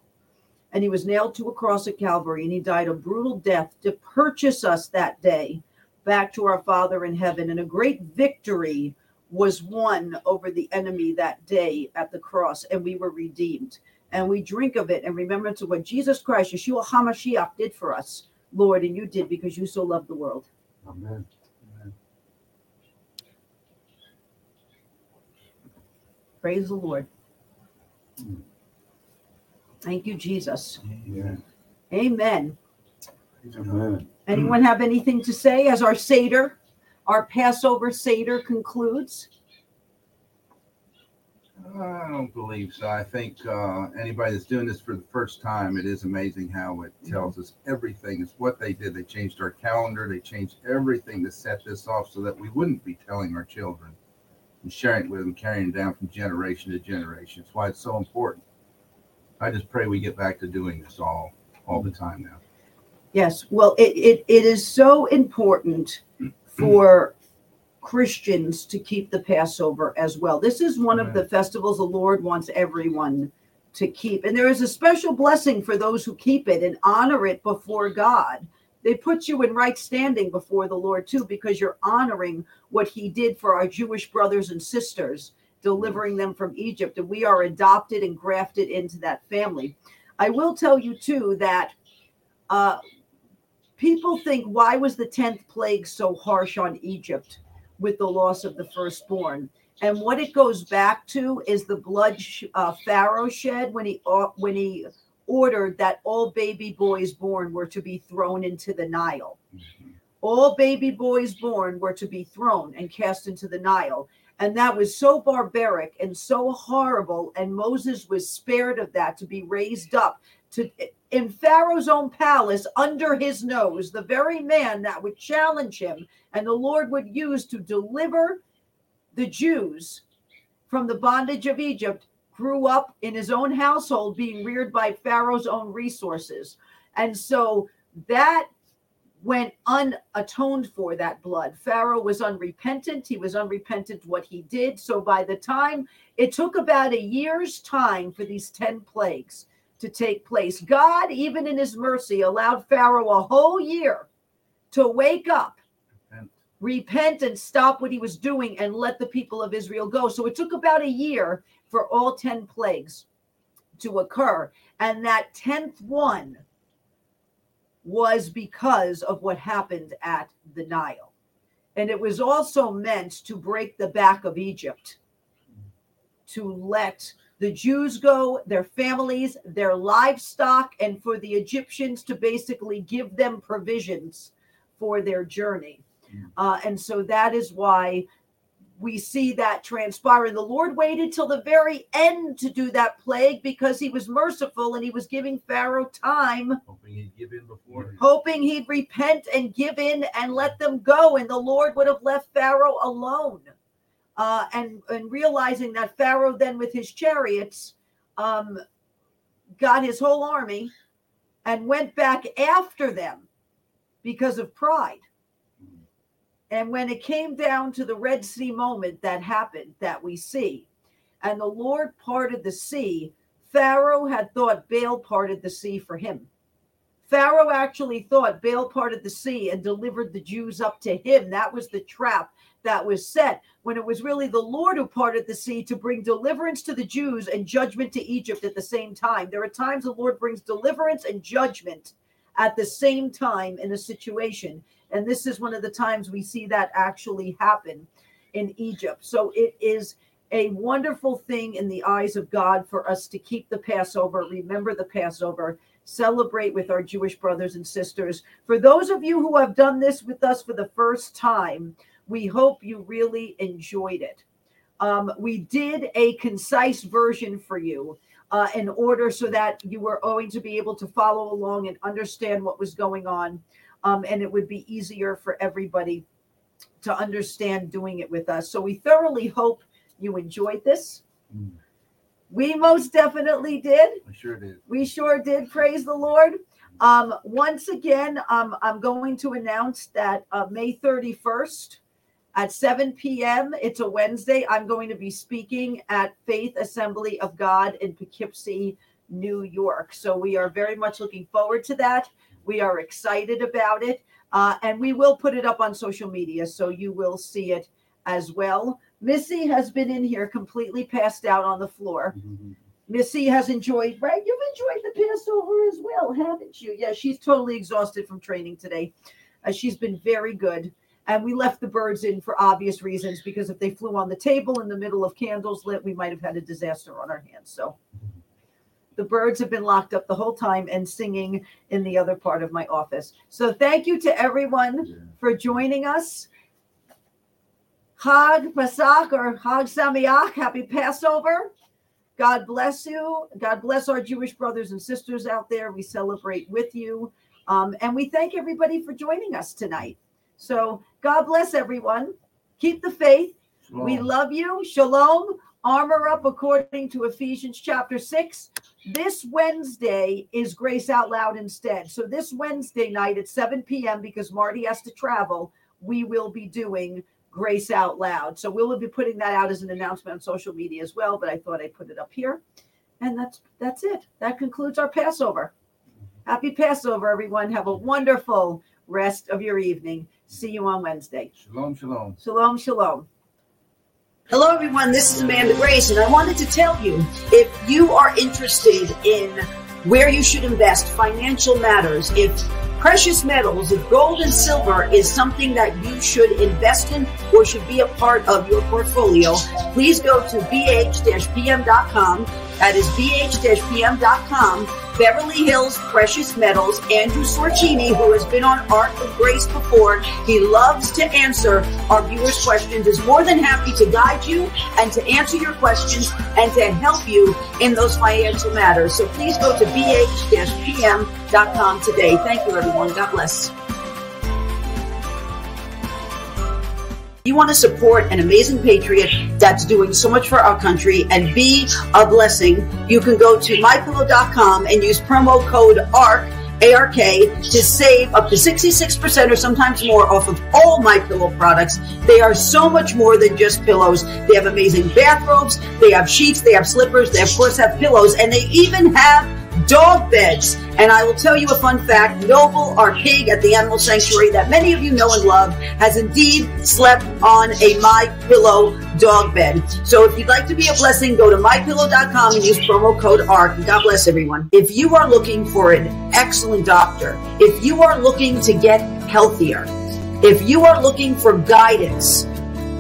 and he was nailed to a cross at Calvary and he died a brutal death to purchase us that day back to our Father in heaven. And a great victory was won over the enemy that day at the cross, and we were redeemed. And we drink of it and remember to what Jesus Christ, Yeshua HaMashiach, did for us, Lord, and you did because you so loved the world. Amen. Praise the Lord. Thank you, Jesus. Yeah. Amen. Amen. Anyone have anything to say as our Seder, our Passover Seder concludes? I don't believe so. I think uh, anybody that's doing this for the first time, it is amazing how it tells us everything. It's what they did. They changed our calendar. They changed everything to set this off so that we wouldn't be telling our children and sharing it with them, carrying it down from generation to generation. It's why it's so important. I just pray we get back to doing this all all the time now. Yes. Well, it, it, it is so important for Christians to keep the Passover as well. This is one of the festivals the Lord wants everyone to keep. And there is a special blessing for those who keep it and honor it before God. They put you in right standing before the Lord too, because you're honoring what He did for our Jewish brothers and sisters, delivering them from Egypt. And we are adopted and grafted into that family. I will tell you too that uh, people think, why was the 10th plague so harsh on Egypt with the loss of the firstborn? And what it goes back to is the blood uh, Pharaoh shed when he uh, when he ordered that all baby boys born were to be thrown into the Nile. Mm-hmm. All baby boys born were to be thrown and cast into the Nile. And that was so barbaric and so horrible. And Moses was spared of that to be raised up to in Pharaoh's own palace under his nose, the very man that would challenge him and the Lord would use to deliver the Jews from the bondage of Egypt, grew up in his own household, being reared by Pharaoh's own resources. And so that went unatoned for that blood. Pharaoh was unrepentant. He was unrepentant what he did. So by the time it took about a year's time for these 10 plagues to take place, God, even in his mercy, allowed Pharaoh a whole year to wake up, Repent. repent, and stop what he was doing and let the people of Israel go. So it took about a year for all 10 plagues to occur. And that 10th one was because of what happened at the Nile. And it was also meant to break the back of Egypt, to let the Jews go, their families, their livestock, and for the Egyptians to basically give them provisions for their journey. Uh, and so that is why we see that transpire. And the Lord waited till the very end to do that plague because he was merciful and he was giving Pharaoh time Hoping he'd give in before. hoping he'd repent and give in and let them go, and the Lord would have left Pharaoh alone. Uh, and and realizing that Pharaoh then with his chariots um, got his whole army and went back after them because of pride. And when it came down to the Red Sea moment that happened, that we see, and the Lord parted the sea, Pharaoh had thought Baal parted the sea for him. Pharaoh actually thought Baal parted the sea and delivered the Jews up to him. That was the trap that was set when it was really the Lord who parted the sea to bring deliverance to the Jews and judgment to Egypt at the same time. There are times the Lord brings deliverance and judgment at the same time in a situation. And this is one of the times we see that actually happen in Egypt. So it is a wonderful thing in the eyes of God for us to keep the Passover, remember the Passover, celebrate with our Jewish brothers and sisters. For those of you who have done this with us for the first time, we hope you really enjoyed it. Um, we did a concise version for you uh, in order so that you were going to be able to follow along and understand what was going on. Um, and it would be easier for everybody to understand doing it with us. So we thoroughly hope you enjoyed this. Mm. We most definitely did. I sure did. We sure did. Praise the Lord. Um, once again, um, I'm going to announce that uh, May 31st at 7 p.m., it's a Wednesday, I'm going to be speaking at Faith Assembly of God in Poughkeepsie, New York. So we are very much looking forward to that. We are excited about it. Uh, and we will put it up on social media so you will see it as well. Missy has been in here completely passed out on the floor. Missy has enjoyed, right? You've enjoyed the Passover as well, haven't you? Yeah, she's totally exhausted from training today. Uh, she's been very good. And we left the birds in for obvious reasons because if they flew on the table in the middle of candles lit, we might have had a disaster on our hands. So the birds have been locked up the whole time and singing in the other part of my office. So thank you to everyone Yeah. for joining us. Chag Pesach or Chag Sameach, happy Passover. God bless you. God bless our Jewish brothers and sisters out there. We celebrate with you. Um, and we thank everybody for joining us tonight. So God bless everyone. Keep the faith. We love you. Shalom. Armor up according to Ephesians chapter 6. This Wednesday is Grace Out Loud instead. So this Wednesday night at 7 p.m., because Marty has to travel, we will be doing Grace Out Loud. So we'll be putting that out as an announcement on social media as well, but I thought I'd put it up here. And that's that's it. That concludes our Passover. Happy Passover, everyone. Have a wonderful rest of your evening. See you on Wednesday. Shalom, shalom. Shalom, shalom. Hello, everyone. This is Amanda Grace, and I wanted to tell you if you are interested in where you should invest, financial matters, if precious metals, if gold and silver is something that you should invest in or should be a part of your portfolio, please go to bh-pm.com. That is bh-pm.com. Beverly Hills Precious Metals, Andrew Sorchini, who has been on Ark of Grace before. He loves to answer our viewers' questions, is more than happy to guide you and to answer your questions and to help you in those financial matters. So please go to bh-pm.com today. Thank you, everyone. God bless. You want to support an amazing patriot that's doing so much for our country and be a blessing. You can go to mypillow.com and use promo code ARK ARK to save up to 66% or sometimes more off of all my pillow products. They are so much more than just pillows. They have amazing bathrobes, they have sheets, they have slippers, they of course have pillows, and they even have dog beds. And I will tell you a fun fact. Noble, our pig at the animal sanctuary that many of you know and love, has indeed slept on a My Pillow dog bed. So if you'd like to be a blessing, go to mypillow.com and use promo code ARK. God bless everyone. If you are looking for an excellent doctor, if you are looking to get healthier, if you are looking for guidance,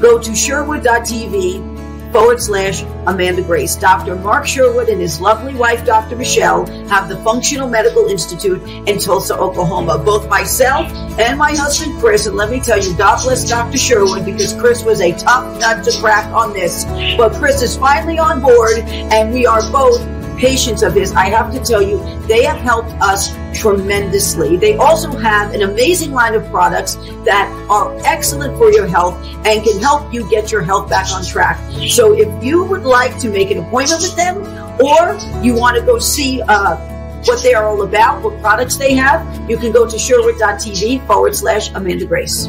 go to sherwood.tv forward slash Amanda Grace. Dr. Mark Sherwood and his lovely wife, Dr. Michelle, have the Functional Medical Institute in Tulsa, Oklahoma. Both myself and my husband, Chris, and let me tell you, God bless Dr. Sherwood because Chris was a tough nut to crack on this. But Chris is finally on board and we are both patients of his, I have to tell you, they have helped us tremendously. They also have an amazing line of products that are excellent for your health and can help you get your health back on track. So if you would like to make an appointment with them or you want to go see, uh, what they are all about, what products they have, you can go to sherwood.tv forward slash Amanda Grace.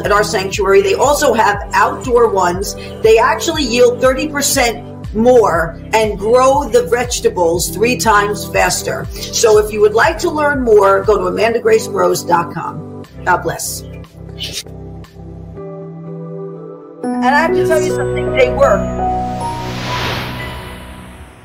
at our sanctuary. They also have outdoor ones. They actually yield 30% more and grow the vegetables three times faster. So if you would like to learn more, go to amandagracegrows.com. God bless. And I have to tell you something, they work.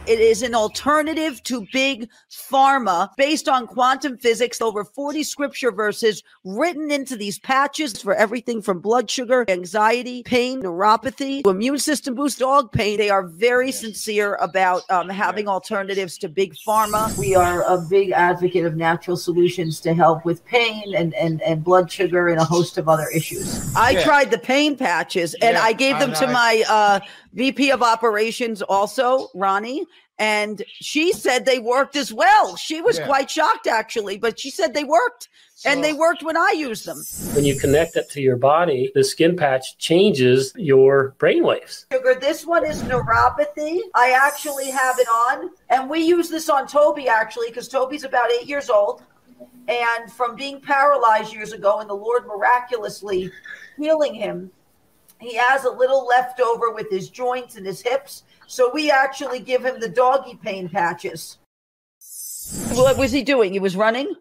It is an alternative to big pharma based on quantum physics. Over 40 scripture verses written into these patches for everything from blood sugar, anxiety, pain, neuropathy, to immune system boost, dog pain. They are very sincere about um, having alternatives to big pharma. We are a big advocate of natural solutions to help with pain and, and, and blood sugar and a host of other issues. I Yeah. tried the pain patches and Yeah, I gave them and to I- my uh, VP of operations also, Ronnie, and she said they worked as well. She was Yeah. quite shocked actually, but she said they worked and they worked when I used them. When you connect it to your body, the skin patch changes your brainwaves. Sugar, this one is neuropathy. I actually have it on, and we use this on Toby actually because Toby's about eight years old. And from being paralyzed years ago, and the Lord miraculously healing him, he has a little leftover with his joints and his hips. So we actually give him the doggy pain patches. What was he doing? He was running?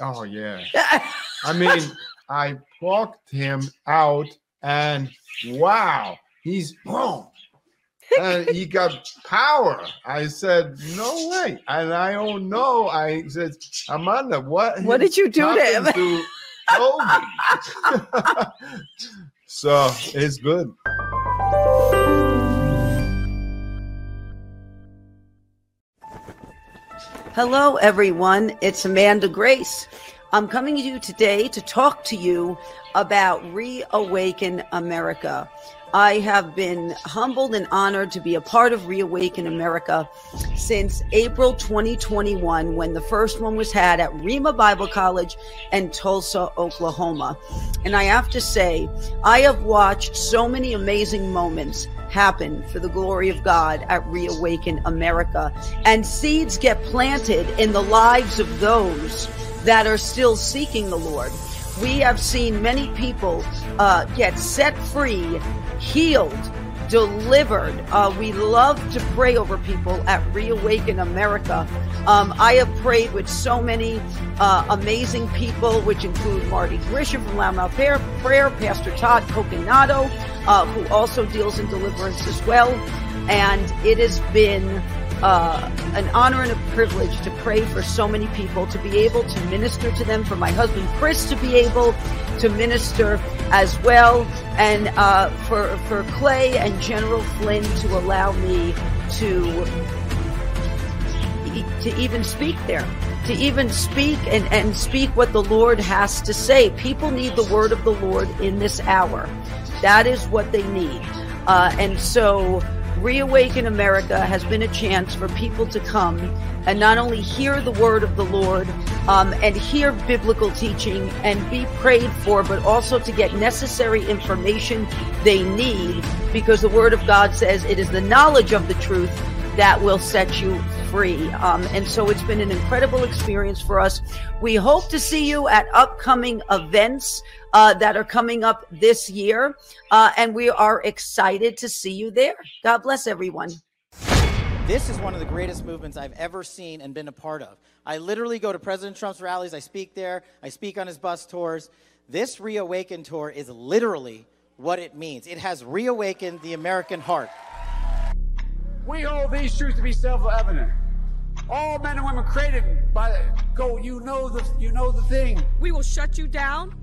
Oh yeah. [laughs] I mean, I plucked him out, and wow, he's boom, and he got power. I said, "No way!" And I oh, don't know. I said, "Amanda, what? What did you do to him?" to Toby?" [laughs] so it's good. Hello, everyone. It's Amanda Grace. I'm coming to you today to talk to you about Reawaken America. I have been humbled and honored to be a part of Reawaken America since April 2021, when the first one was had at Rhema Bible College in Tulsa, Oklahoma. And I have to say, I have watched so many amazing moments happen for the glory of God at Reawaken America. And seeds get planted in the lives of those that are still seeking the Lord. We have seen many people uh, get set free, healed, delivered. Uh, we love to pray over people at Reawaken America. Um, I have prayed with so many uh, amazing people, which include Marty Grisham from Loudmouth Prayer, Prayer Pastor Todd Coconato, uh, who also deals in deliverance as well. And it has been uh, an honor and a privilege to pray for so many people, to be able to minister to them, for my husband Chris to be able to minister as well, and uh, for for Clay and General Flynn to allow me to to even speak there, to even speak and, and speak what the Lord has to say. People need the word of the Lord in this hour. That is what they need. Uh, and so Reawaken America has been a chance for people to come and not only hear the word of the Lord um, and hear biblical teaching and be prayed for, but also to get necessary information they need because the word of God says it is the knowledge of the truth that will set you free. Um, and so it's been an incredible experience for us. We hope to see you at upcoming events uh, that are coming up this year. Uh, and we are excited to see you there. God bless everyone. This is one of the greatest movements I've ever seen and been a part of. I literally go to President Trump's rallies, I speak there, I speak on his bus tours. This Reawaken tour is literally what it means. It has reawakened the American heart. We hold these truths to be self-evident. All men and women created by the go. You know the you know the thing. We will shut you down.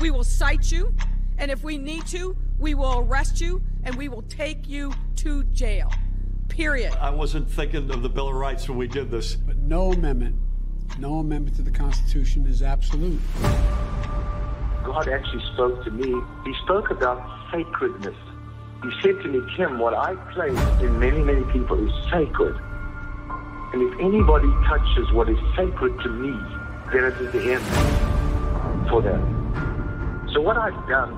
We will cite you, and if we need to, we will arrest you and we will take you to jail. Period. I wasn't thinking of the Bill of Rights when we did this. But no amendment, no amendment to the Constitution is absolute. God actually spoke to me. He spoke about sacredness. He said to me, Kim, what I place in many, many people is sacred. And if anybody touches what is sacred to me, then it is the end for them. So what I've done